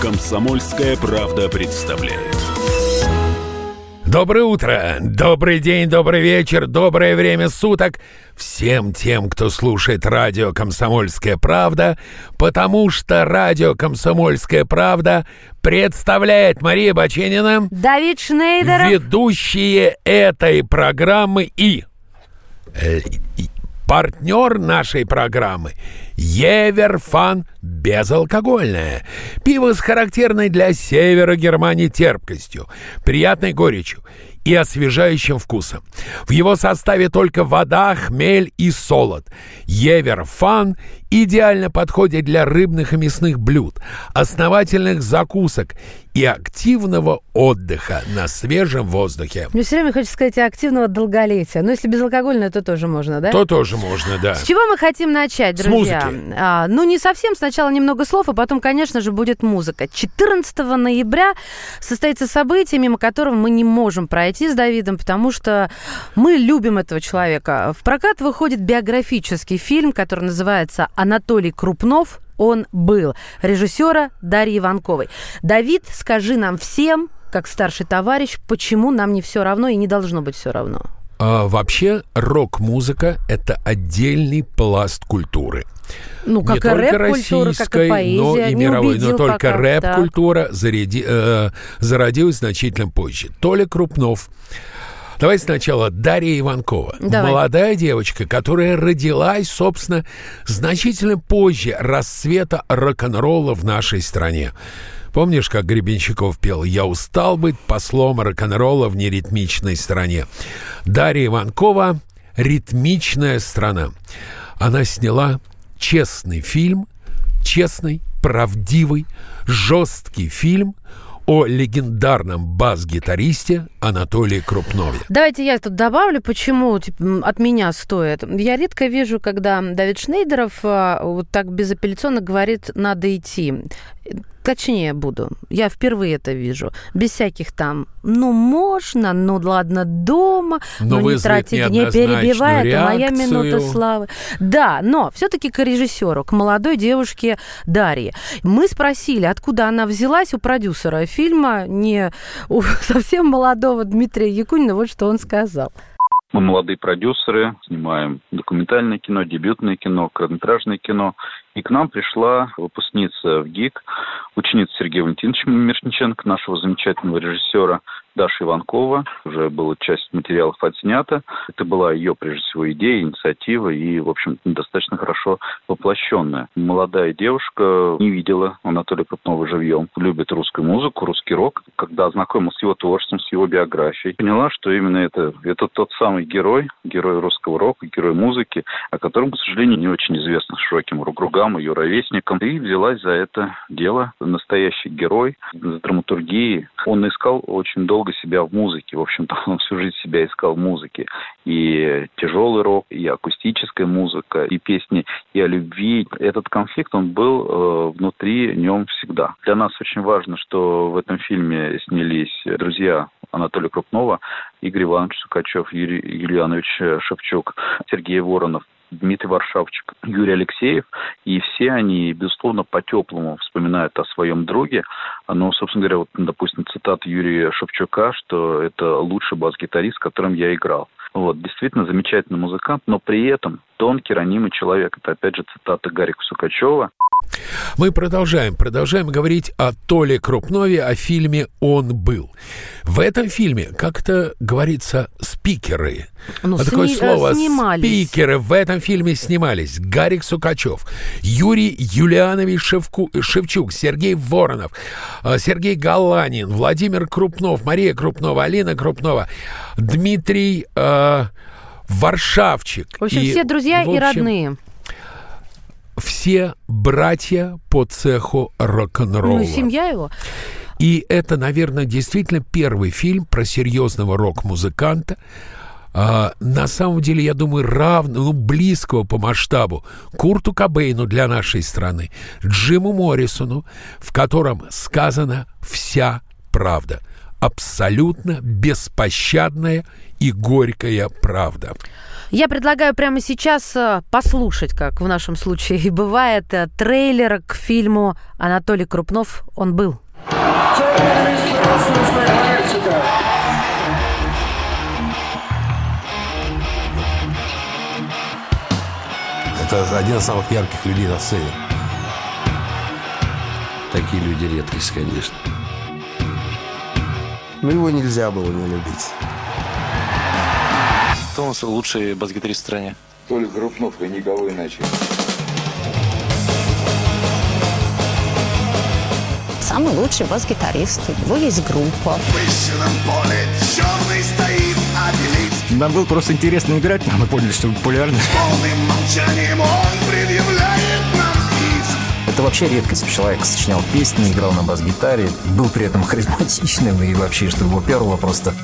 Комсомольская правда представляет. Доброе утро, добрый день, добрый вечер, доброе время суток всем тем, кто слушает радио «Комсомольская правда», потому что радио «Комсомольская правда» представляет Мария Баченина, Давид Шнейдеров, ведущие этой программы и, э, и партнер нашей программы Еверфан безалкогольное. Пиво с характерной для севера Германии терпкостью, приятной горечью и освежающим вкусом. В его составе только вода, хмель и солод. Еверфан идеально подходит для рыбных и мясных блюд, основательных закусок и активного отдыха на свежем воздухе. Мне все время хочется сказать активного долголетия. Но если безалкогольное, то тоже можно, да? То тоже можно, да. С чего мы хотим начать, друзья? С музыки. А, ну, не совсем. Сначала немного слов, а потом, конечно же, будет музыка. 14 ноября состоится событие, мимо которого мы не можем пройти с Давидом, потому что мы любим этого человека. В прокат выходит биографический фильм, который называется «Анатолий Крупнов он был. Режиссера Дарьи Иванковой. Давид, скажи нам всем, как старший товарищ, почему нам не все равно и не должно быть все равно? А, вообще рок-музыка – это отдельный пласт культуры. Ну, как не и только российской, как и поэзия. но и мировой. Но только рэп-культура заряди- э, зародилась значительно позже. Толя Крупнов. Давай сначала Дарья Иванкова. Давай. Молодая девочка, которая родилась, собственно, значительно позже расцвета рок-н-ролла в нашей стране. Помнишь, как Гребенщиков пел «Я устал быть послом рок-н-ролла в неритмичной стране». Дарья Иванкова «Ритмичная страна». Она сняла честный фильм, честный, правдивый, жесткий фильм о легендарном бас-гитаристе Анатолии Крупнове. Давайте я тут добавлю, почему типа, от меня стоит. Я редко вижу, когда Давид Шнейдеров а, вот так безапелляционно говорит «надо идти». Точнее буду. Я впервые это вижу. Без всяких там «ну можно», «ну ладно, дома», Но «ну не тратить, не перебивай, это моя минута славы». Да, но все-таки к режиссеру, к молодой девушке Дарье. Мы спросили, откуда она взялась у продюсера фильма, не у совсем молодого Дмитрия Якунина, вот что он сказал. Мы молодые продюсеры, снимаем документальное кино, дебютное кино, короткометражное кино. И к нам пришла выпускница в ГИК, ученица Сергея Валентиновича Мирошниченко, нашего замечательного режиссера Даша Иванкова. Уже была часть материалов отснята. Это была ее, прежде всего, идея, инициатива и, в общем достаточно хорошо воплощенная. Молодая девушка не видела Анатолия Крупнова живьем. Любит русскую музыку, русский рок. Когда ознакомилась с его творчеством, с его биографией, поняла, что именно это, это тот самый герой, герой русского рока, герой музыки, о котором, к сожалению, не очень известно широким кругам, ее ровесникам. И взялась за это дело. Настоящий герой с драматургией. Он искал очень долго себя в музыке. В общем-то, он всю жизнь себя искал в музыке. И тяжелый рок, и акустическая музыка, и песни и о любви. Этот конфликт, он был э, внутри нем всегда. Для нас очень важно, что в этом фильме снялись друзья Анатолия Крупнова, Игорь Иванович Сукачев, Юрий Юлианович Шевчук, Сергей Воронов, Дмитрий Варшавчик, Юрий Алексеев. И все они, безусловно, по-теплому вспоминают о своем друге. Но, собственно говоря, вот, допустим, цитата Юрия Шевчука, что это лучший бас-гитарист, с которым я играл. Вот, действительно замечательный музыкант, но при этом тонкий, ранимый человек. Это, опять же, цитата Гарика Сукачева. Мы продолжаем, продолжаем говорить о Толе Крупнове, о фильме «Он был». В этом фильме, как это говорится, спикеры. Ну, Вот такое сни- э, слово снимались. «спикеры» в этом фильме снимались. Гарик Сукачев, Юрий Юлианович Шевку- Шевчук, Сергей Воронов, э, Сергей Галанин, Владимир Крупнов, Мария Крупнова, Алина Крупнова, Дмитрий э, Варшавчик. В общем, И, все друзья в и общем, родные. Все братья по цеху рок-н-ролла. Ну, семья его. И это, наверное, действительно первый фильм про серьезного рок-музыканта. А, на самом деле, я думаю, равно, ну, близкого по масштабу Курту Кобейну для нашей страны, Джиму Моррисону, в котором сказана вся правда. Абсолютно беспощадная и горькая правда. Я предлагаю прямо сейчас э, послушать, как в нашем случае и бывает, э, трейлер к фильму «Анатолий Крупнов. Он был». Это один из самых ярких людей на сцене. Такие люди редкость, конечно. Но его нельзя было не любить. Кто у нас лучший бас-гитарист в стране? Только Крупнов и никого иначе. Самый лучший бас-гитарист. У него есть группа. поле черный стоит. Нам было просто интересно играть, а мы поняли, что популярно. Полным молчанием он предъявляет нам иск. Это вообще редкость. Человек сочинял песни, играл на бас-гитаре, был при этом харизматичным и вообще, что его перло просто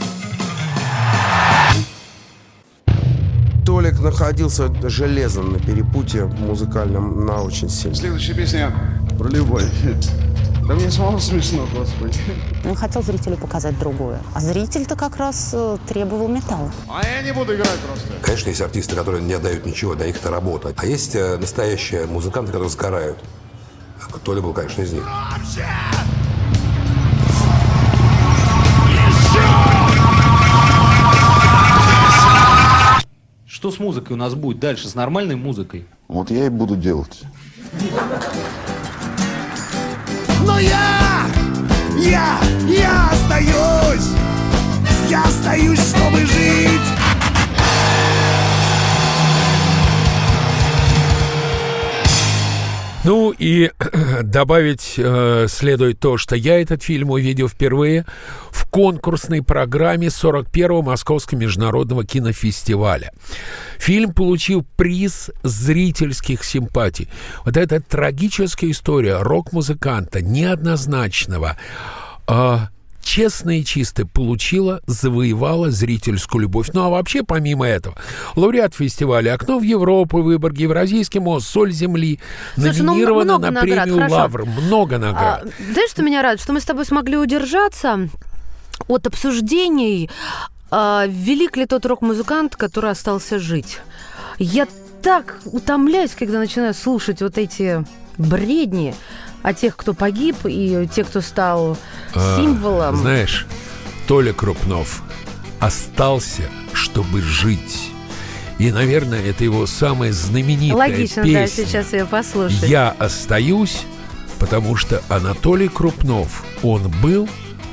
находился железом на перепутье музыкальном на очень сильно. Следующая песня про любовь. Да мне самому смешно, господи. Он хотел зрителю показать другое. А зритель-то как раз э, требовал металла. А я не буду играть просто. Конечно, есть артисты, которые не отдают ничего, для них это работа. А есть э, настоящие музыканты, которые сгорают. Толя был, конечно, из них. Что с музыкой у нас будет дальше, с нормальной музыкой? Вот я и буду делать. Но я, я, я остаюсь. Я остаюсь, чтобы жить. Ну и добавить э, следует то, что я этот фильм увидел впервые в конкурсной программе 41-го Московского международного кинофестиваля. Фильм получил приз зрительских симпатий. Вот эта трагическая история рок-музыканта неоднозначного, э, честно и чисто получила, завоевала зрительскую любовь. Ну а вообще, помимо этого, лауреат фестиваля «Окно в Европу», выбор Евразийский мост, «Соль земли», Слушай, ну, номинирована много на наград, премию хорошо. «Лавр». Много наград. А, знаешь, что меня радует? Что мы с тобой смогли удержаться от обсуждений, а, велик ли тот рок-музыкант, который остался жить. Я так утомляюсь, когда начинаю слушать вот эти бредни о тех, кто погиб, и тех, кто стал А, символом. Знаешь, Толя Крупнов остался, чтобы жить. И, наверное, это его самая знаменитая Логично, песня. да, сейчас ее послушать. Я остаюсь, потому что Анатолий Крупнов, он был,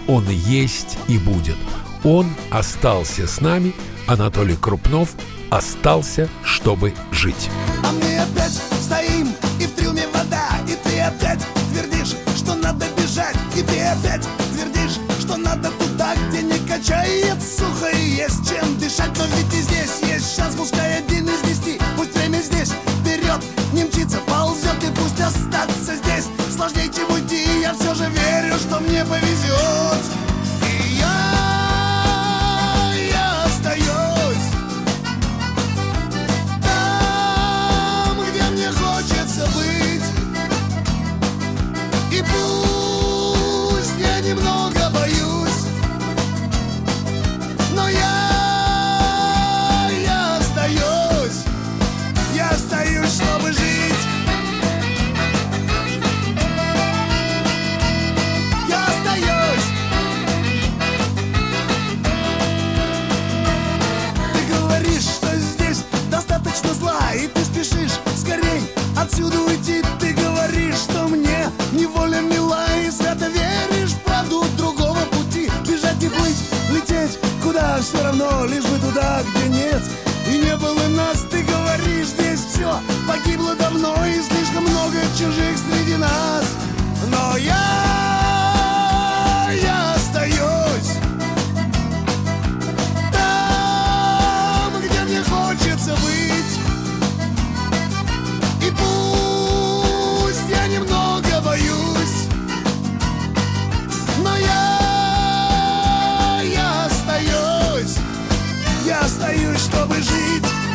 он есть и будет. Он остался с нами, Анатолий Крупнов остался, чтобы жить. А мы опять стоим, и в трюме вода, и ты опять и ты опять твердишь, что надо туда, где не качает сухо и есть чем дышать, но ведь и здесь есть шанс, пускай один из десяти, пусть время здесь вперед не мчится, ползет и пусть остаться здесь сложнее, чем уйти, я все же верю, что мне повезет. Туда, где нет и не было нас Ты говоришь, здесь все погибло давно И слишком много чужих среди нас Но я, я остаюсь там, где мне хочется быть. Чтобы жить.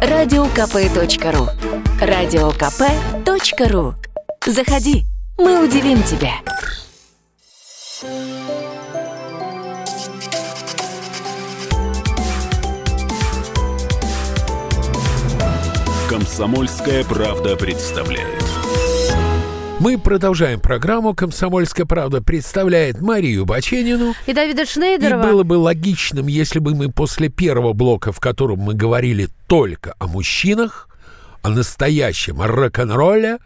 радиокп.ру радиокп.ру Заходи, мы удивим тебя. Комсомольская правда представляет. Мы продолжаем программу «Комсомольская правда» представляет Марию Баченину. И Давида И Шнейдерова. было бы логичным, если бы мы после первого блока, в котором мы говорили только о мужчинах, о настоящем рок-н-ролле,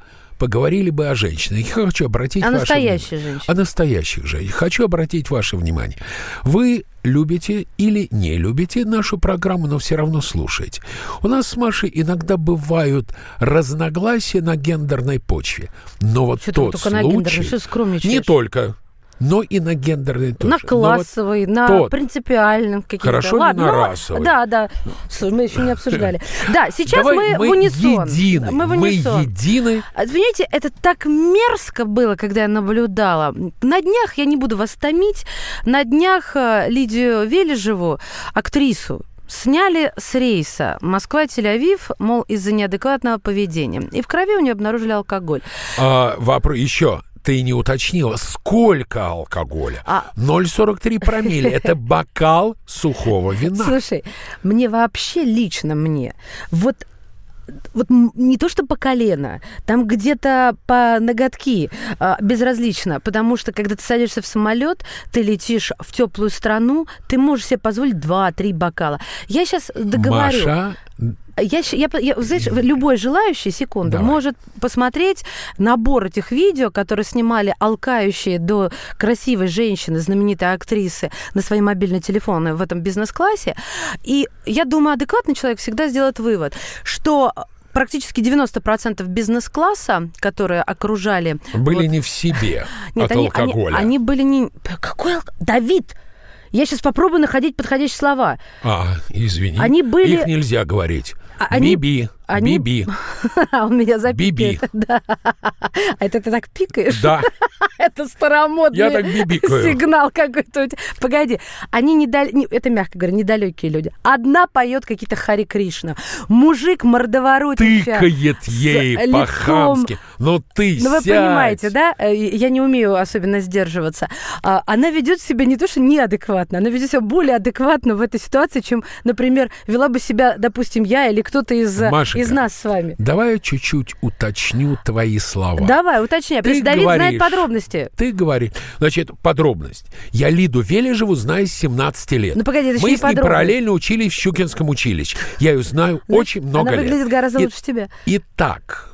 поговорили бы о женщинах. Я хочу обратить О ваше настоящих внимание- женщинах. О настоящих женщинах. Хочу обратить ваше внимание. Вы любите или не любите нашу программу, но все равно слушаете. У нас с Машей иногда бывают разногласия на гендерной почве. Но вот вы тот только на случай... гендерной, что скромничаешь? Не только, но и на гендерной тоже. На Но вот классовой, на тот. принципиальном каких-то. Хорошо, Ладно, на ну, расовой. Да, да. Слушай, мы еще не обсуждали. Да, сейчас Давай мы, мы в унисон. едины, Мы в мы унисон. едины. А, Понимаете, это так мерзко было, когда я наблюдала. На днях, я не буду вас томить, на днях э, Лидию Вележеву, актрису, сняли с рейса Москва-Тель-Авив, мол, из-за неадекватного поведения. И в крови у нее обнаружили алкоголь. А, вопрос еще. Ты не уточнила, сколько алкоголя? А- 0,43 промилле. Это бокал сухого вина. Слушай, мне вообще лично мне вот вот не то что по колено, там где-то по ноготки а, безразлично, потому что когда ты садишься в самолет, ты летишь в теплую страну, ты можешь себе позволить 2-3 бокала. Я сейчас договорю. Маша, Я, я, я- знаешь, любой желающий, секунду, Давай. может посмотреть набор этих видео, которые снимали алкающие до красивой женщины, знаменитой актрисы на свои мобильные телефоны в этом бизнес-классе. И я думаю, адекватный человек всегда сделает вывод, что практически 90% бизнес-класса, которые окружали... были вот- не в себе Нет, от они, они- алкоголя. Они, были не... Какой Давид! Я сейчас попробую находить подходящие слова. А, извини. Они были- Их нельзя говорить. А они- Биби, они- биби, Он меня биби. запикает. Да. А это ты так пикаешь? Да. Это старомодный Я так бибикаю. сигнал какой-то. Погоди, они не- это мягко говоря, недалекие люди. Одна поет какие-то Хари Кришна. Мужик мордоворотища. Тыкает ей лицом- по-хамски. Ну ты Ну, вы сядь. понимаете, да? Э, Я не умею особенно сдерживаться. А, Она ведет себя не то, что неадекватно, она ведет себя более адекватно в этой ситуации, чем, например, вела бы себя, допустим, я или кто-то из, э, Машенька, из нас с вами. Давай я чуть-чуть уточню твои слова. Давай, уточняй, потому Ты что Давид знает говоришь. подробности. Ты говори. Значит, подробность. Я Лиду Вележеву знаю с 17 лет. Ну, погоди, это Мы не с ней подробность. параллельно учились в Щукинском училище. Я ее знаю очень много Она лет. выглядит гораздо И- лучше тебя. Итак,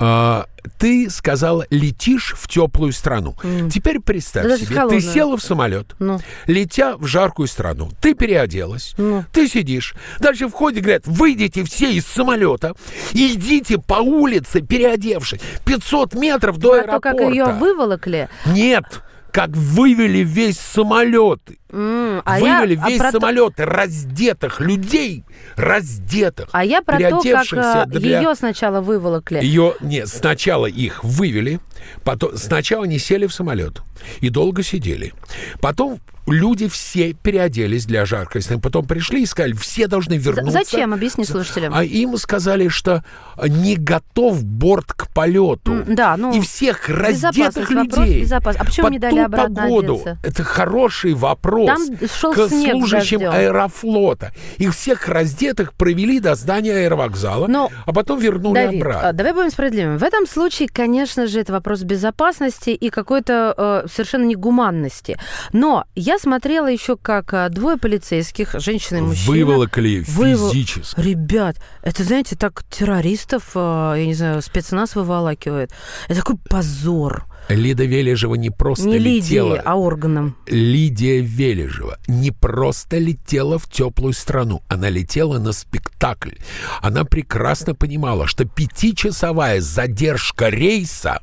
а, ты сказала, летишь в теплую страну. Теперь представь Да даже себе, ты села в самолет, Ну. летя в жаркую страну. Ты переоделась, Ну. ты сидишь. Дальше в ходе говорят, выйдите все из самолета идите по улице, переодевшись. 500 метров до Про то, аэропорта. как ее выволокли. Нет, как вывели весь самолет. М, а я- вывели а весь то- самолет раздетых людей, раздетых. А я про то, как переодевшихся для- ее сначала выволокли. ее, нет, сначала их вывели, потом, сначала они сели в самолет и долго сидели. Потом люди все переоделись для жаркости. Потом пришли и сказали, все должны вернуться. Зачем? Объясни слушателям. А им сказали, что не готов борт к полету. Да, ну... И всех раздетых людей. Безопас. А почему Под не дали обратно погоду. одеться? Это хороший вопрос. Там шел к снег служащим дождем. аэрофлота. Их всех раздетых провели до здания аэровокзала, Но, а потом вернули Давид, обратно. а, давай будем справедливыми. В этом случае, конечно же, это вопрос безопасности и какой-то э, совершенно негуманности. Но я смотрела еще, как э, двое полицейских, женщина и мужчина... Выволокли вывол- физически. Ребят, это, знаете, так террористов, э, я не знаю, спецназ выволакивает. Это такой позор. Лида Вележева не просто Не летела... Лидии, а органом. Лидия Вележева не просто летела в теплую страну, она летела на спектакль. Она прекрасно понимала, что пятичасовая задержка рейса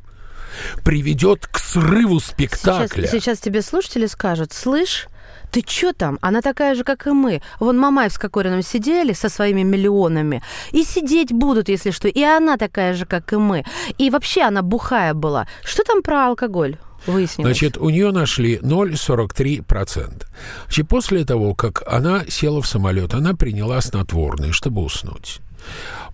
приведет к срыву Сейчас, спектакля. сейчас тебе слушатели скажут, слышь, ты чё там? Она такая же, как и мы. Вон Мамаев с Кокориным сидели со своими миллионами. И сидеть будут, если что. И она такая же, как и мы. И вообще она бухая была. Что там про алкоголь? Выяснилось. Значит, у нее нашли 0,43%. Значит, после того, как она села в самолет, она приняла снотворное, чтобы уснуть.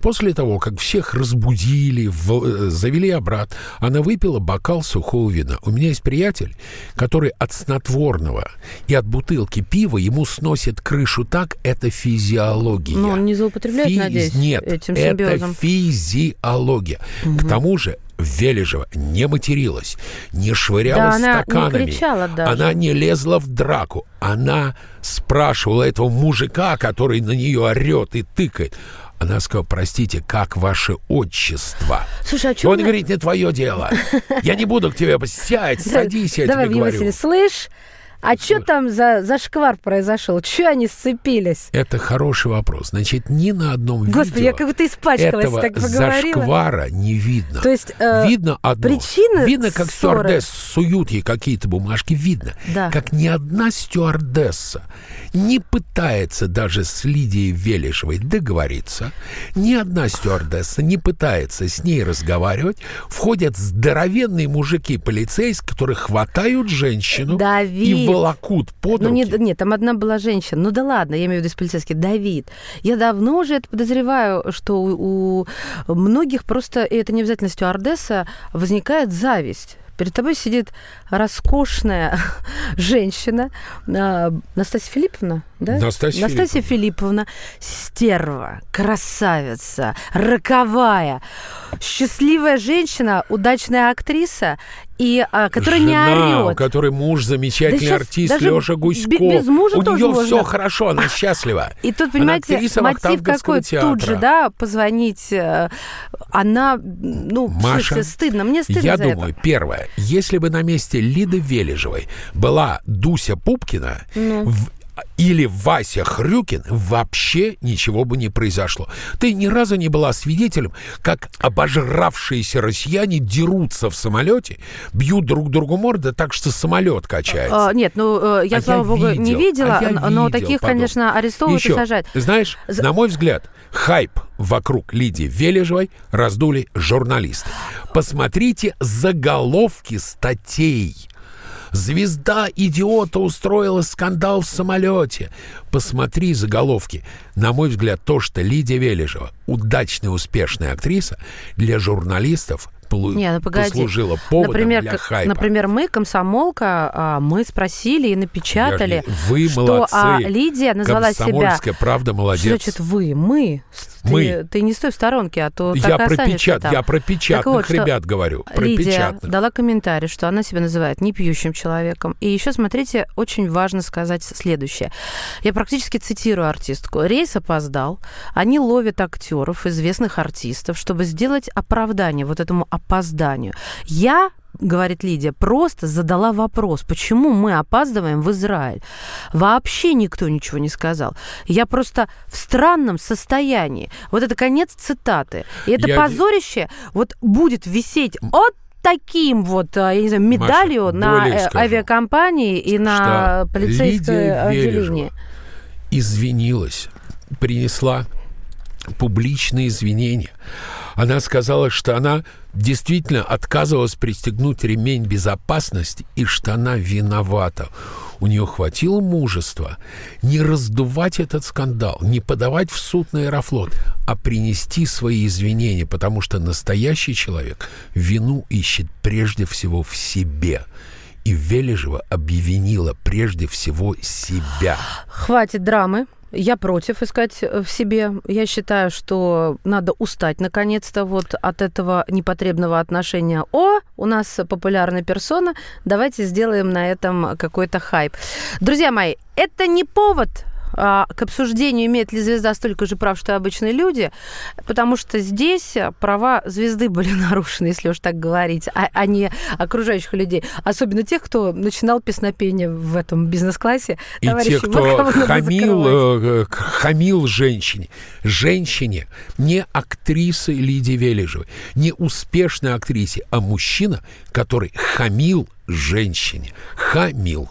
После того, как всех разбудили, в- э, завели обратно, она выпила бокал сухого вина. У меня есть приятель, который от снотворного и от бутылки пива ему сносит крышу так, это физиология. Но он не злоупотребляет, Физ- надеюсь, Нет, этим это симбиозом. физиология. К тому же Вележева не материлась, не швыряла Да, она не стаканами. кричала даже. Она не лезла в драку. Она спрашивала этого мужика, который на нее орет и тыкает. Она сказала, простите, как ваше отчество? Слушай, а чё он мы- говорит, не твое дело. Я не буду к тебе сядь, садись, я Давай, тебе говорю. Василий, слышь, а что там за, за шквар произошел? Че они сцепились? Это хороший вопрос. Значит, ни на одном Господи, видео я как будто испачкалась, этого так поговорила. зашквара не видно. То есть, э, видно одно. причины Видно, как ссоры- стюардесс суют ей какие-то бумажки. Видно, Да. как ни одна стюардесса не пытается даже с Лидией Велишевой договориться. Ни одна стюардесса не пытается с ней разговаривать. Входят здоровенные мужики полицейские, которые хватают женщину и Давид. Волокут под Ну, руки. не, нет, там одна была женщина. Ну да ладно, я имею в виду из полицейских. Давид, я давно уже это подозреваю, что у, у многих просто, и это не обязательно стюардесса, возникает зависть. Перед тобой сидит роскошная женщина, а, Настасья Филипповна, да? Настасья Настасья Филипповна, стерва, красавица, роковая, счастливая женщина, удачная актриса, и а, которая не Жена, у орет. которой муж замечательный Да артист Леша Гуськов. без мужа у тоже нее можно. все хорошо, она счастлива. И тут, понимаете, мотив какой тут же, театра. да, позвонить. э, Она, ну, Маша, слушайте, стыдно, мне стыдно я думаю, это. первое, если бы на месте Лиды Вележевой была Дуся Пупкина Ну. в- или Вася Хрюкин, вообще ничего бы не произошло. Ты ни разу не была свидетелем, как обожравшиеся россияне дерутся в самолете, бьют друг другу морды так, что самолет качается. А, нет, ну, э, я, А слава я богу, не видел, видела, а я но- видел таких, подобное. конечно, арестовывают и Еще, сажают. Знаешь, За- на мой взгляд, хайп вокруг Лидии Вележевой раздули журналисты. Посмотрите заголовки статей. Звезда идиота устроила скандал в самолете. Посмотри заголовки. На мой взгляд, то, что Лидия Вележева удачная, успешная актриса, для журналистов полу- Не, ну погоди. послужила поводом например, для хайпа. например, мы, комсомолка, а, мы спросили и напечатали, же Вы что молодцы. а, Лидия назвала себя... Комсомольская правда молодец. Что значит вы? Мы? Ты, Мы. ты не стой в сторонке, а то Я так про, печат, там. я про Так печатных вот, ребят говорю. Про Лидия печатных. дала комментарий, что она себя называет непьющим человеком. И еще, смотрите, очень важно сказать следующее. Я практически цитирую артистку. Рейс опоздал. Они ловят актеров, известных артистов, чтобы сделать оправдание вот этому опозданию. Я говорит Лидия, просто задала вопрос, почему мы опаздываем в Израиль. Вообще никто ничего не сказал. Я просто в странном состоянии. Вот это конец цитаты. И это Я- позорище вот будет висеть от таким вот, а, я не знаю, медалью Маша, на э, скажу, авиакомпании и на полицейское отделение. Извинилась, принесла публичные извинения. Она сказала, что она действительно отказывалась пристегнуть ремень безопасности и что она виновата. у нее хватило мужества не раздувать этот скандал, не подавать в суд на Аэрофлот, а принести свои извинения, потому что настоящий человек вину ищет прежде всего в себе. И Вележева обвинила прежде всего себя. Хватит драмы. Я против искать э, в себе. Я считаю, что надо устать наконец-то вот от этого непотребного отношения. О, у нас популярная персона, давайте сделаем на этом какой-то хайп. Друзья мои, это не повод к обсуждению, имеет ли звезда столько же прав, что и обычные люди, потому что здесь права звезды были нарушены, если уж так говорить, а, а не окружающих людей. Особенно тех, кто начинал песнопение в этом бизнес-классе. И те, кто хамил, э, хамил женщине. Женщине, не актрисы Лидии Вележевой, не успешной актрисе, а мужчина, который хамил женщине. Хамил.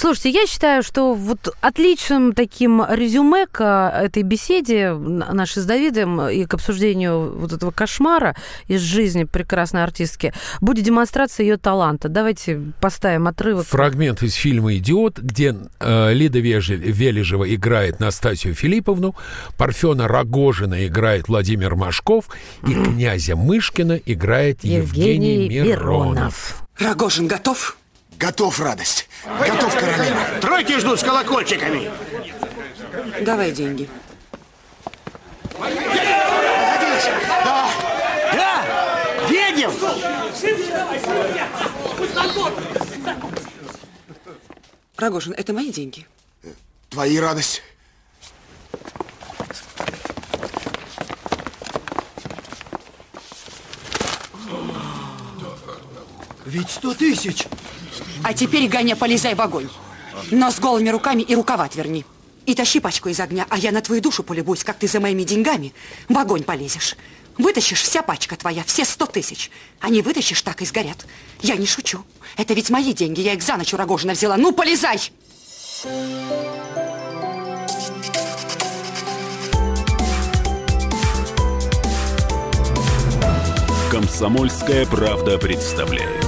Слушайте, я считаю, что вот отличным таким резюме к этой беседе нашей с Давидом и к обсуждению вот этого кошмара из жизни прекрасной артистки будет демонстрация ее таланта. Давайте поставим отрывок. Фрагмент из фильма «Идиот», где э, Лида Вележева играет Настасью Филипповну, Парфена Рогожина играет Владимир Машков и князя Мышкина играет Евгений, Евгений Миронов. Миронов. Рогожин готов? Готов, радость. Готов, королева. Тройки ждут с колокольчиками. Давай деньги. Да. Да. Едем. Рогожин, это мои деньги. Твои, радость. Ведь сто тысяч. А теперь, Ганя, полезай в огонь. Но с голыми руками и рукава отверни. И тащи пачку из огня, а я на твою душу полюбуюсь, как ты за моими деньгами в огонь полезешь. Вытащишь вся пачка твоя, все сто тысяч. А не вытащишь, так и сгорят. Я не шучу. Это ведь мои деньги, я их за ночь у Рогожина взяла. Ну, полезай! Комсомольская правда представляет.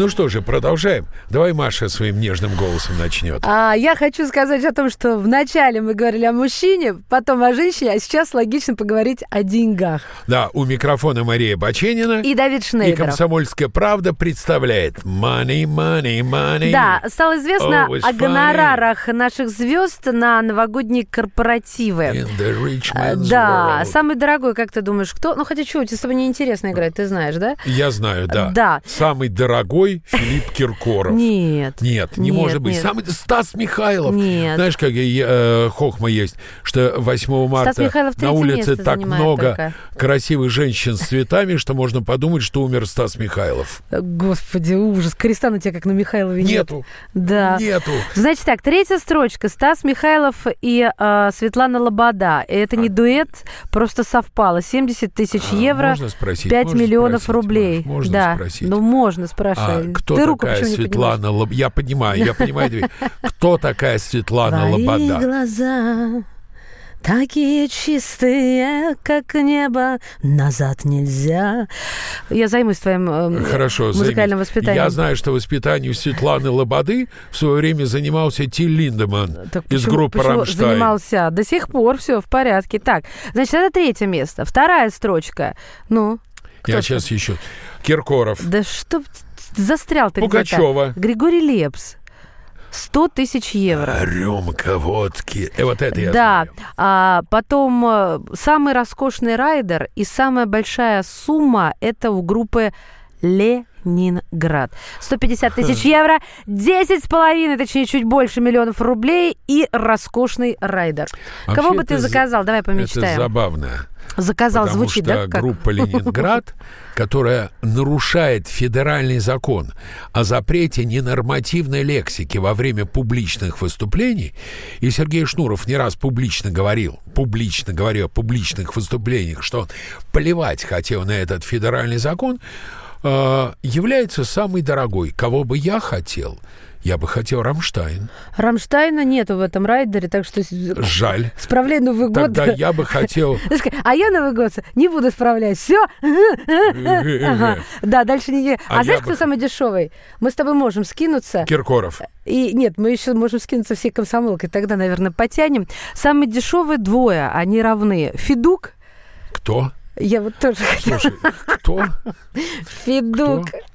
Ну что же, продолжаем. Давай Маша своим нежным голосом начнет. А, я хочу сказать о том, что вначале мы говорили о мужчине, потом о женщине, а сейчас логично поговорить о деньгах. Да, у микрофона Мария Баченина. И Давид Шнейдеров. И «Комсомольская правда» представляет «Money, money, money». Да, стало известно Always о гонорарах funny. наших звезд на новогодние корпоративы. In the rich man's да, world. самый дорогой, как ты думаешь, кто? Ну, хотя чего, тебе с тобой неинтересно играть, ты знаешь, да? Я знаю, да. Да. Самый дорогой Филипп Киркоров. Нет. Нет, не нет, может быть. Нет. Самый Стас Михайлов. Нет. Знаешь, как э, хохма есть, что 8 марта на улице так много только. красивых женщин с цветами, что можно подумать, что умер Стас Михайлов. Господи, ужас. Креста на тебя, как на Михайлове, нет. Нету. Да. Нету. Значит так, третья строчка. Стас Михайлов и э, Светлана Лобода. Это не дуэт, просто совпало. 70 тысяч А, евро, можно спросить, 5 можно миллионов спросить, рублей. Маш, можно да. спросить? Ну, можно спрашивать. А кто Ты такая Светлана Лоб... Я понимаю, я понимаю. Кто такая Светлана Лобода? глаза такие чистые, как небо, назад нельзя. Я займусь твоим э, Хорошо, музыкальным займись. воспитанием. Я знаю, что воспитанием Светланы Лободы в свое время занимался Тиль Линдеман Так из почему- группы почему «Рамштайн». занимался? До сих пор все в порядке. Так, значит, это третье место. Вторая строчка. Ну, Я сейчас еще. Киркоров. Да что застрял ты Пугачева. где-то. Григорий Лепс. 100 тысяч евро. Рюмка водки. Э, вот это я да, знаю. а потом э, самый роскошный райдер и самая большая сумма это у группы Ленинград. 150 тысяч евро, 10 с половиной, точнее, чуть больше миллионов рублей и роскошный райдер. Вообще Кого бы ты за- заказал? Давай помечтаем. Это забавно. Заказал, Потому звучит, что да? Как? группа «Ленинград», которая нарушает федеральный закон о запрете ненормативной лексики во время публичных выступлений, и Сергей Шнуров не раз публично говорил, публично говорил о публичных выступлениях, что он плевать хотел на этот федеральный закон, э, является самый дорогой. Кого бы я хотел? Я бы хотел Рамштайн. Рамштайна нету в этом райдере, так что... Жаль. Справляй Новый год. Тогда я бы хотел... А я Новый год не буду справлять. Все. Да, дальше не... А А знаешь, кто самый дешевый? Мы с тобой можем скинуться. Киркоров. И нет, мы еще можем скинуться всей комсомолкой, тогда, наверное, потянем. Самые дешевые двое, они равны. Федук, Кто? Я вот тоже хотела. Слушай, кто? Федук. Дядя,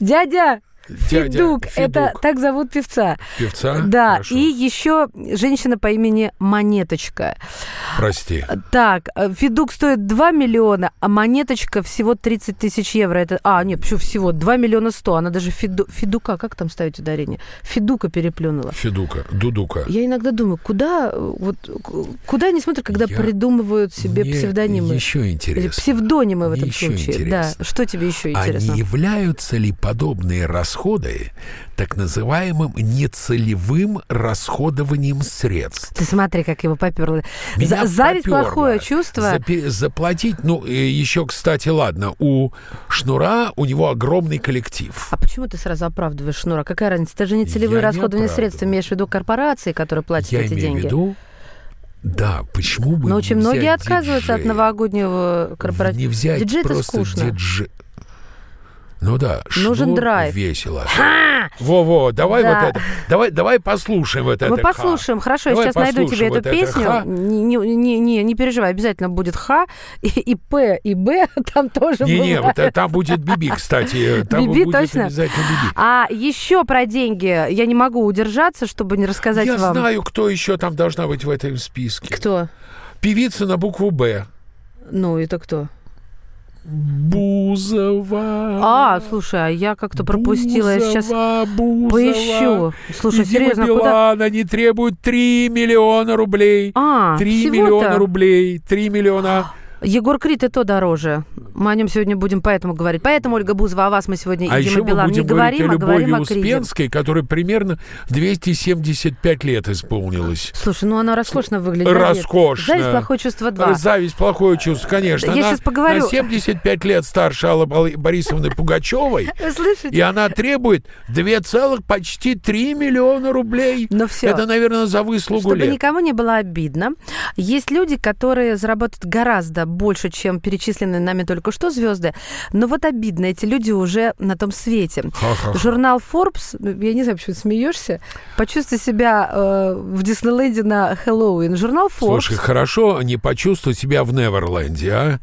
Дядя Федук, это так зовут певца. Певца? Да, Хорошо. и еще женщина по имени Монеточка. Прости. Так, э, Федук стоит 2 миллиона, а Монеточка всего 30 тысяч евро. Это, а, нет, почему всего? 2 миллиона 100. Она даже Феду, Федука, как там ставить ударение? Федука переплюнула. Федука, Дудука. Я иногда думаю, куда, вот, куда они смотрят, когда Я- придумывают себе Мне псевдонимы? еще Или интересно. псевдонимы в этом Еще случае. интересно. Да. Что тебе еще А интересно? не являются ли подобные расходы так называемым нецелевым расходованием средств? Ты смотри, как его поперло. Меня Зависть попёрло. плохое чувство. Запе- заплатить, ну, еще, кстати, ладно, у Шнура, у него огромный коллектив. А почему ты сразу оправдываешь Шнура? Какая разница? Это же не целевые Я не расходование оправдываю. средств. Имеешь в виду корпорации, которые платят Я эти имею деньги? в виду, да, почему бы Но не очень многие отказываются от диджея? новогоднего корпоратива. Не взять Диджей просто скучно. диджей. Ну да, Нужен шнур драйв. весело. Ха! Во-во, давай Да. вот это. Давай, давай послушаем вот это. Мы ха. послушаем. Хорошо, я Давай сейчас найду тебе эту вот это песню. ха. Не, не, не, не, не переживай, обязательно будет Х, и, и П, и Б там тоже Не-не, вот бывает. это- там будет Биби, кстати. Там Биби, будет точно? обязательно Биби. А еще про деньги я не могу удержаться, чтобы не рассказать Я вам. знаю, кто еще там должна быть в этом списке. Кто? Певица на букву «Б». Ну, это кто? Бузова. А, слушай, а я как-то пропустила. Я сейчас Бузова, Бузова. поищу. Слушай, Дима серьезно, куда? Билан, они требуют 3 миллиона рублей. А, 3 всего-то? миллиона рублей. 3 миллиона. Егор Крид и то дороже. Мы о нем сегодня будем поэтому говорить. Поэтому, Ольга Бузова, о вас мы сегодня А и Дима Билан не говорим, а говорим о Криде. Успенской, которой примерно 275 лет исполнилось. Слушай, ну она роскошно выглядит. Роскошно. Зависть, плохое чувство 2. Зависть, плохое чувство, конечно. Я она щас поговорю. на 75 лет старше Аллы Борисовны Пугачевой. Слышите? И она требует 2 целых почти 3 миллиона рублей. Ну всё. Это, наверное, за выслугу Чтобы лет. никому не было обидно, есть люди, которые заработают гораздо больше, чем перечисленные нами только что звезды. Но вот обидно, эти люди уже на том свете. Ха-ха-ха. Журнал Forbes, я не знаю, почему ты смеешься, почувствуй себя э, в Диснейленде на Хэллоуин. Журнал Forbes. Слушай, хорошо не почувствовать себя в Неверленде, а?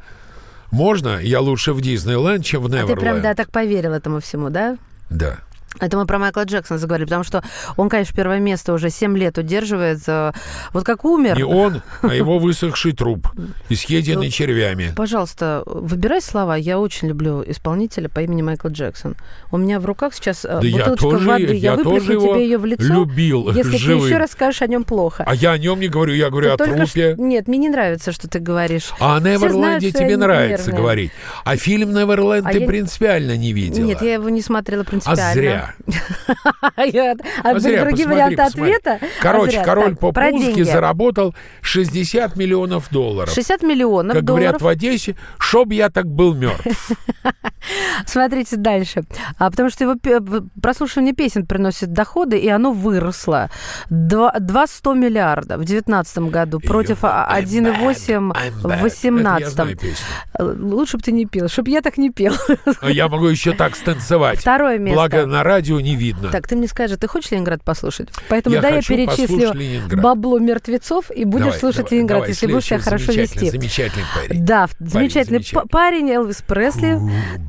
Можно? Я лучше в Диснейленд, чем в а ты Неверленд. прям, да, так поверил этому всему, да? Да. Это мы про Майкла Джексона заговорили, потому что он, конечно, первое место уже 7 лет удерживает. э, Вот как умер... Не он, а его высохший труп, изъеденный Ну, червями. Пожалуйста, выбирай слова. Я очень люблю исполнителя по имени Майкл Джексон. У меня в руках сейчас э, Да я бутылочка тоже- воды. я выплесну тоже его тебе ее в лицо. любил Если живым. ты еще раз скажешь о нем плохо. А я о нем не говорю, я говорю Ты о трупе. ш- Нет, мне не нравится, что ты говоришь. А о Неверленде что я тебе нравится нервная. говорить. А фильм Неверленд А ты я- принципиально не видела. Нет, я его не смотрела А принципиально. зря. А были другие варианты ответа? Короче, король деньги. заработал 60 миллионов долларов. 60 миллионов Как долларов. говорят в Одессе, чтоб я так был мертв. Смотрите дальше. А, потому что его прослушивание песен приносит доходы, и оно выросло. Два, два 100 миллиарда в 2019 году против а, 1,8 в 2018. Это я знаю песню. Лучше бы ты не пел, чтобы я так не пел. А я могу еще так станцевать. Второе место. Благо на радио не видно. Так, ты мне скажи, ты хочешь Ленинград послушать? Поэтому Я да, я перечислю бабло мертвецов и будешь Давай, слушать давай, Ленинград, давай, если будешь себя хорошо вести. Замечательный парень. Да, Парень замечательный замечательный. парень Элвис Пресли,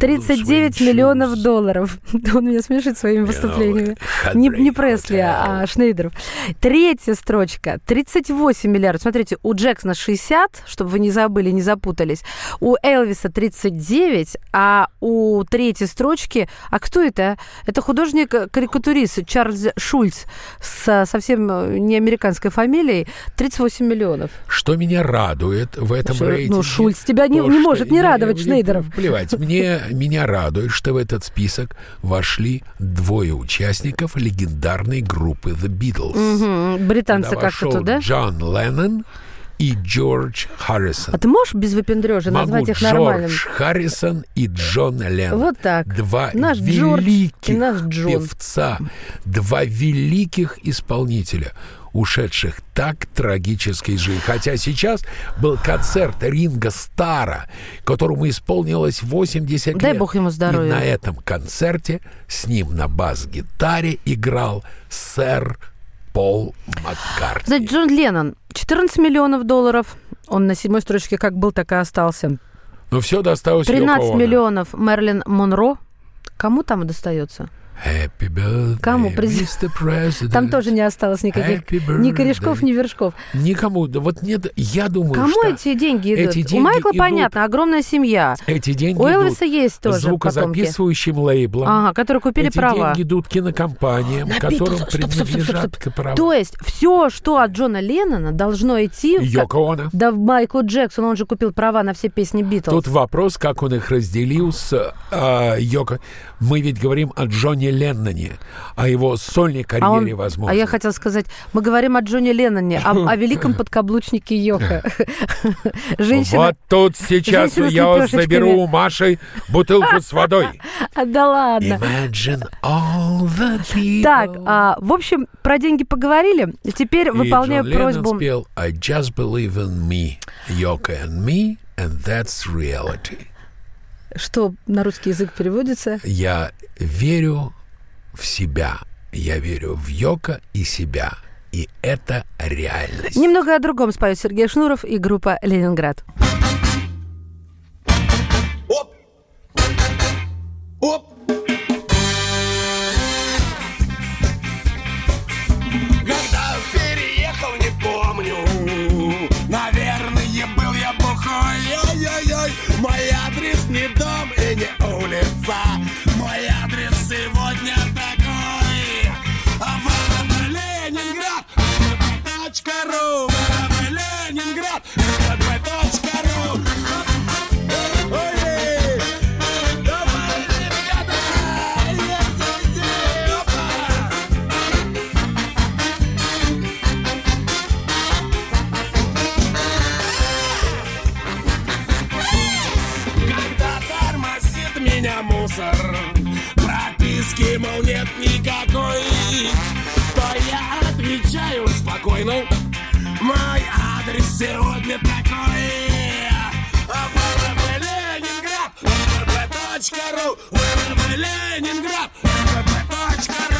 39 миллионов долларов. Он меня смешит своими выступлениями. Не, не Пресли, а Шнейдеров. Третья строчка, 38 миллиардов. Смотрите, у Джексона 60, чтобы вы не забыли, не запутались. У Элвиса 39, а у третьей строчки... А кто это? Это художник-карикатурист Чарльз Шульц с совсем э, не американской фамилией. 38 миллионов. Что меня радует в этом Ш- ну, рейтинге... Шульц тебя не- не может не радовать, мне Шнейдеров. Плевать. Мне, меня радует, что в этот список вошли двое участников легендарной группы The Beatles. Британцы как-то да? Джон Леннон и Джордж Харрисон. А ты можешь без выпендрежа Могу назвать их Джордж нормальным? Харрисон и Джон Леннон. Вот так. Два Наш Джордж и великих наш Джон. певца, два великих исполнителя, ушедших так трагически из жизни. Хотя сейчас был концерт Ринга Стара, которому исполнилось 80 Дай лет. бог ему здоровья. И на этом концерте с ним на бас-гитаре играл сэр Пол Маккартни. Значит, Джон Леннон, 14 миллионов долларов. Он на седьмой строчке как был, так и остался. Но все досталось 13 Йоко Оно. миллионов Мерлин Монро. Кому там достается? Кому? Презид- Mr. President. Там тоже не осталось никаких ни корешков, ни вершков. Никому. Вот нет, я думаю, Кому что эти деньги идут? эти деньги У Майкла идут- понятно, огромная семья. эти деньги У Элвиса идут есть тоже звукозаписывающим лейблом. Ага, которые купили эти права. деньги идут кинокомпаниям, На которым Битлз. Стоп, стоп, стоп, стоп, принадлежат права. То есть все, что от Джона Леннона должно идти... Йоко Оно. Да Майклу Джексону, он же купил права на все песни Битлз. Тут вопрос, как он их разделил с а, Йоко. Мы ведь говорим о Джоне Ленноне, о его сольной а, он- карьере, возможно. а я хотела сказать, мы говорим о Джоне Lenноне, о, о великом подкаблучнике Йоха. Женщина... Вот тут сейчас я заберу у Маши бутылку с водой. Да ладно. Imagine all the people. Так, а, в общем, про деньги поговорили. Теперь И выполняю Джон Леннон просьбу. спел I just believe in me, Yoko and me, and that's reality. Что на русский язык переводится? Я верю в себя, я верю в Йоко и себя, и это реальность. Немного о другом споет Сергей Шнуров и группа «Ленинград». Оп! Когда переехал, не помню Наверное, был я бухой Ой-ой-ой Мой адрес не дом и не улица нет никакой. То я отвечаю спокойно. Мой адрес сегодня такой. Ленинград ВВП.ру ВВП Ленинград ВВП.ру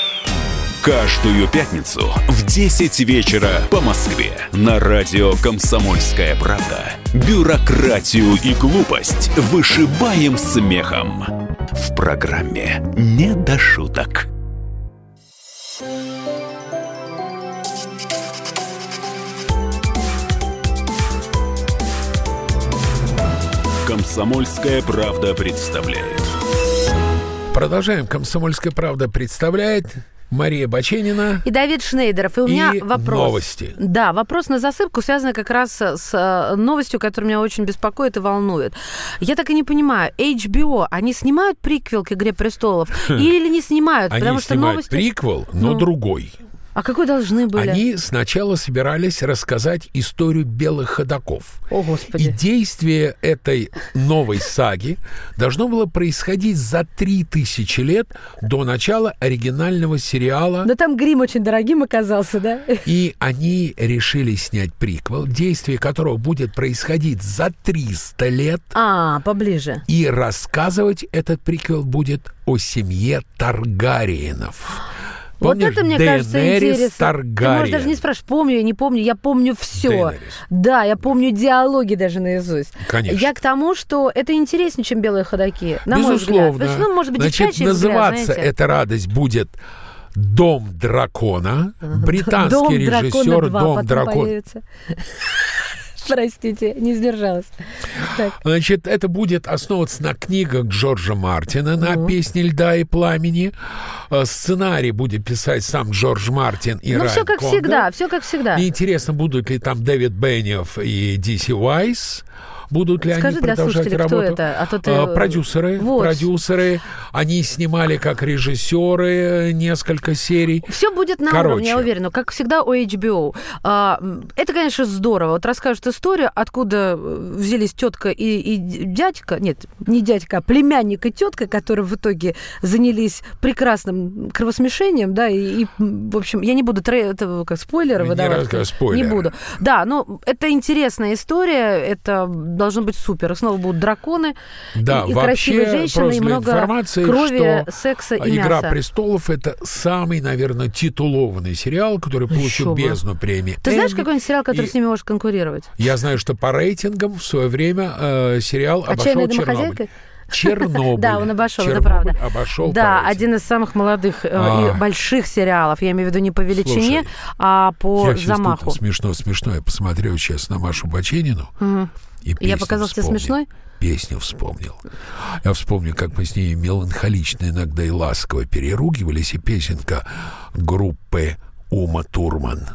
Каждую пятницу в 10 вечера по Москве на радио «Комсомольская правда». Бюрократию и глупость вышибаем смехом. В программе «Не до шуток». «Комсомольская правда» представляет. Продолжаем. «Комсомольская правда» представляет Мария Баченина. И Давид Шнейдеров. И у меня И вопрос. новости. Да, вопрос на засыпку, связанный как раз с э, новостью, которая меня очень беспокоит и волнует. Я так и не понимаю, HBO, они снимают приквел к «Игре престолов» или не снимают? Они Потому что снимают новости... приквел, но Ну. другой. А какой должны были? Они сначала собирались рассказать историю белых ходаков. О, И Господи. действие этой новой саги должно было происходить за три тысячи лет до начала оригинального сериала. Но там грим очень дорогим оказался, да? И они решили снять приквел, действие которого будет происходить за 300 лет. А, поближе. И рассказывать этот приквел будет о семье Таргариенов. Вот Помнишь, это, мне кажется, Дейенерис интересно. Ты можешь Таргариен. даже не спрашивать, помню я, не помню, я помню все. Дейенерис. Да, я помню диалоги даже наизусть. Конечно. Я к тому, что это интереснее, чем белые ходаки. На мой Безусловно. взгляд. То есть, ну, может быть, Значит, взгляд, называться знаете. эта радость будет Дом дракона. Британский Дом режиссер дракона 2 Дом дракона. появится. Простите, не сдержалась. Так. Значит, это будет основываться на книгах Джорджа Мартина, на песне «Льда и пламени». Э, Сценарий будет писать сам Джордж Мартин и Ну, Райан все как Кондор. всегда, все как всегда. Мне интересно, будут ли там Дэвид Бенниов и Диси Уайс. Будут ли Скажи они для продолжать слушателей, кто работу? это? А то ты- А, Продюсеры. Вот. Продюсеры. Они снимали как режиссеры несколько серий. Все будет на Короче. уровне, я уверена, как всегда у HBO. А, это, конечно, здорово. Вот расскажут историю, откуда э, взялись тетка и, и дядька, нет, не дядька, а племянник и тетка, которые в итоге занялись прекрасным кровосмешением, да, и, и, в общем, я не буду тре- это, как спойлеры Не выдавать. спойлеры. Не буду. Да, но это интересная история, это должно быть супер. И снова будут драконы, Да, и, и красивые женщины, и много информации, крови, что секса и «Игра мяса. престолов» — это самый, наверное, титулованный сериал, который получил Еще бездну премии. Ты знаешь какой-нибудь сериал, который и- с ними может конкурировать? Я знаю, что по рейтингам в свое время э, сериал «Отчаянная обошел домохозяйка»? Чернобыль. Да, он обошел, это правда. обошел Да, один из самых молодых э, и больших сериалов. Я имею в виду не по величине, а по замаху. смешно, смешно. Я посмотрел сейчас на Машу Баченину и Я показалась тебе смешной? Песню вспомнил. Я вспомнил, как мы с ней меланхолично иногда и ласково переругивались, и песенка группы Ума Турман.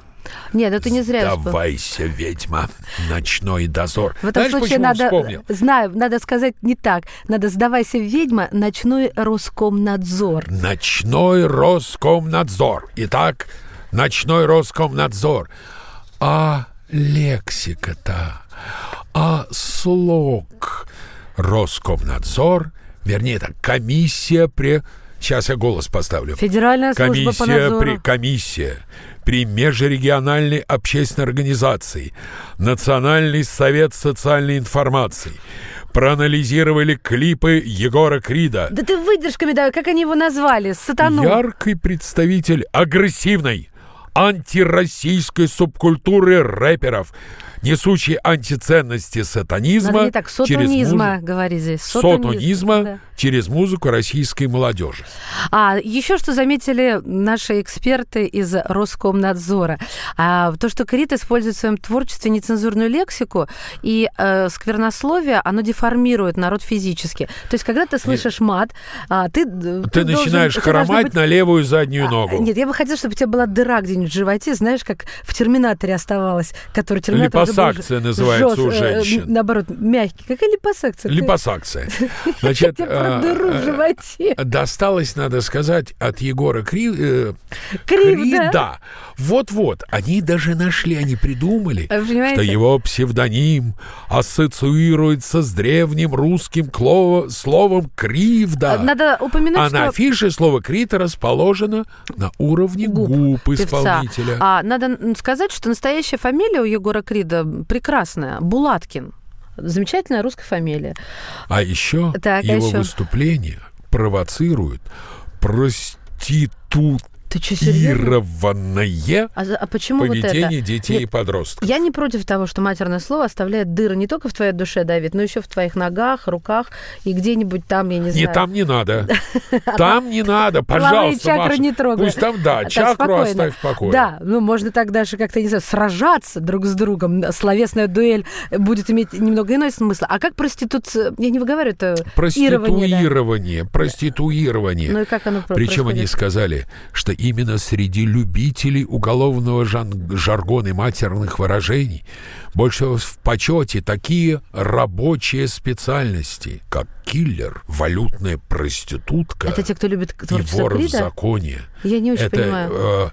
Нет, это не зря. Давайся, ведьма, ночной дозор. В этом Знаешь, случае надо, вспомнил? знаю, надо сказать не так. Надо сдавайся, ведьма, ночной Роскомнадзор. Ночной Роскомнадзор. Итак, ночной Роскомнадзор. А лексика-то, а слог Роскомнадзор, вернее, это комиссия при... Сейчас я голос поставлю. Федеральная служба комиссия по надзору. При, комиссия при межрегиональной общественной организации Национальный совет социальной информации проанализировали клипы Егора Крида. Да ты выдержками давай, как они его назвали? Сатану. Яркий представитель агрессивной антироссийской субкультуры рэперов, несущий антиценности сатанизма Надо не так, сотунизма, музыку- говори здесь. сотунизма Да. через музыку российской молодежи. А еще что заметили наши эксперты из Роскомнадзора, а, то, что Крит использует в своем творчестве нецензурную лексику и э, сквернословие, оно деформирует народ физически. То есть, когда ты слышишь мат, а, ты... Ты, начинаешь хромать на левую заднюю ногу. Нет, я бы хотела, чтобы у тебя была дыра где-нибудь в животе, знаешь, как в «Терминаторе» оставалось, который «Терминатор» уже Липосакция называется у жёст- э, женщин. Наоборот, мягкий. Какая липосакция? Липосакция. Значит, про а, дыру в а, животе. Досталось, надо сказать, от Егора Кри... э, Кривда. Крида. Вот-вот. Они даже нашли, они придумали, что его псевдоним ассоциируется с древним русским словом «кривда». Надо упомянуть, а на что- афише слово «крита» расположено на уровне губ, певца. исполнителя. А, надо сказать, что настоящая фамилия у Егора Крида прекрасная. Булаткин. Замечательная русская фамилия. А еще Так, а его еще? выступления провоцируют проституированное А, за- а почему вот поведение это? детей и Нет, подростков. Я не против того, что матерное слово оставляет дыры не только в твоей душе, Давид, но еще в твоих ногах, руках и где-нибудь там, я не знаю. Не там не надо. Там не надо, пожалуйста, Маша. не трогай. Пусть там, да, чакру оставь в покое. Да, ну можно так даже как-то, не знаю, сражаться друг с другом. Словесная дуэль будет иметь немного иной смысл. А как проституция? Я не выговариваю да? Проституирование, проституирование. Ну и как оно Причем они сказали, что именно среди любителей уголовного жаргона и матерных выражений больше в почете такие рабочие специальности, как киллер, валютная проститутка Это те, кто любит и вор в законе. Я не очень Это понимаю. э,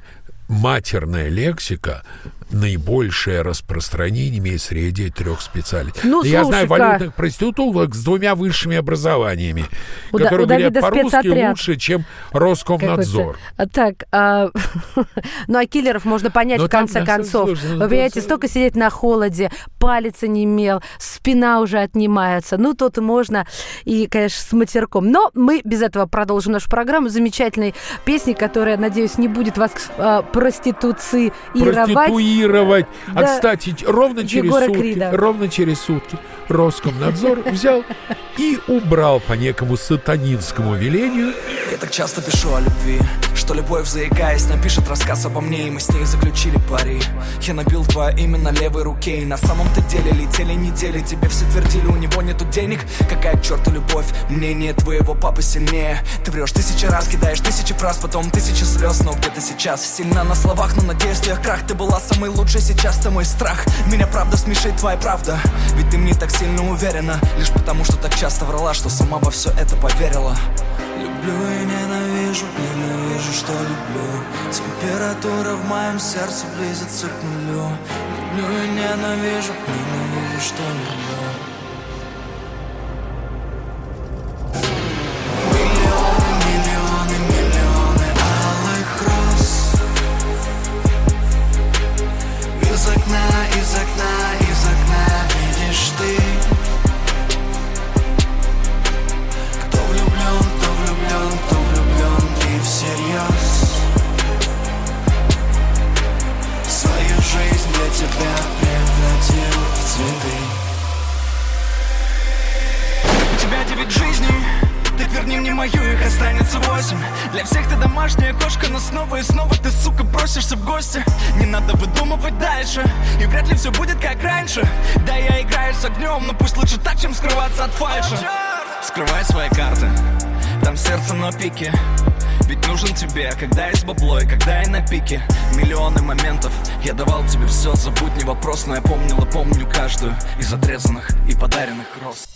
матерная лексика наибольшее распространение имеет среди трех специальностей. Ну, Я знаю валютных проституток с двумя высшими образованиями, У Да- которые Давида говорят по-русски лучше, чем Роскомнадзор. Так, а, ну а киллеров можно понять Ну, в конце да, концов. слушай, ну, Вы понимаете, это- столько сидеть на холоде, палец онемел, спина уже отнимается. Ну, тут можно и, конечно, с матерком. Но мы без этого продолжим нашу программу замечательной песней, которая, надеюсь, не будет вас а, проституции Проституировать. А, Да. кстати, ровно через Егора сутки, Крида. ровно через сутки Роскомнадзор взял и убрал по некому сатанинскому велению Я так часто пишу о любви Что любовь, заикаясь, напишет рассказ обо мне И мы с ней заключили пари Я набил твое имя на левой руке И на самом-то деле летели недели Тебе все твердили, у него нету денег Какая к черту любовь, мнение твоего папы сильнее Ты врешь тысячи раз, кидаешь тысячи фраз Потом тысячи слез, но где ты сейчас? На словах, но на действиях крах Ты была самой лучшей, сейчас ты мой страх. Меня правда смешит твоя правда. Ведь ты мне так сильно уверена. Лишь потому, что так часто врала Что сама во все это поверила. Люблю и ненавижу, ненавижу, что люблю. Температура в моем сердце близится к нулю. Люблю и ненавижу, ненавижу, что люблю с огнем, но пусть лучше так, чем скрываться от фальши. Скрывай свои карты, там сердце на пике. Ведь нужен тебе, когда есть бабло и когда я на пике. Миллионы моментов, я давал тебе все Забудь не вопрос, но я помнил и помню каждую Из отрезанных и подаренных роз.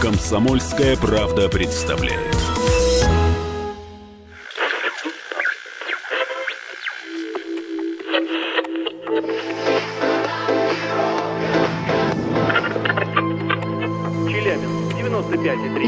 Комсомольская правда представляет.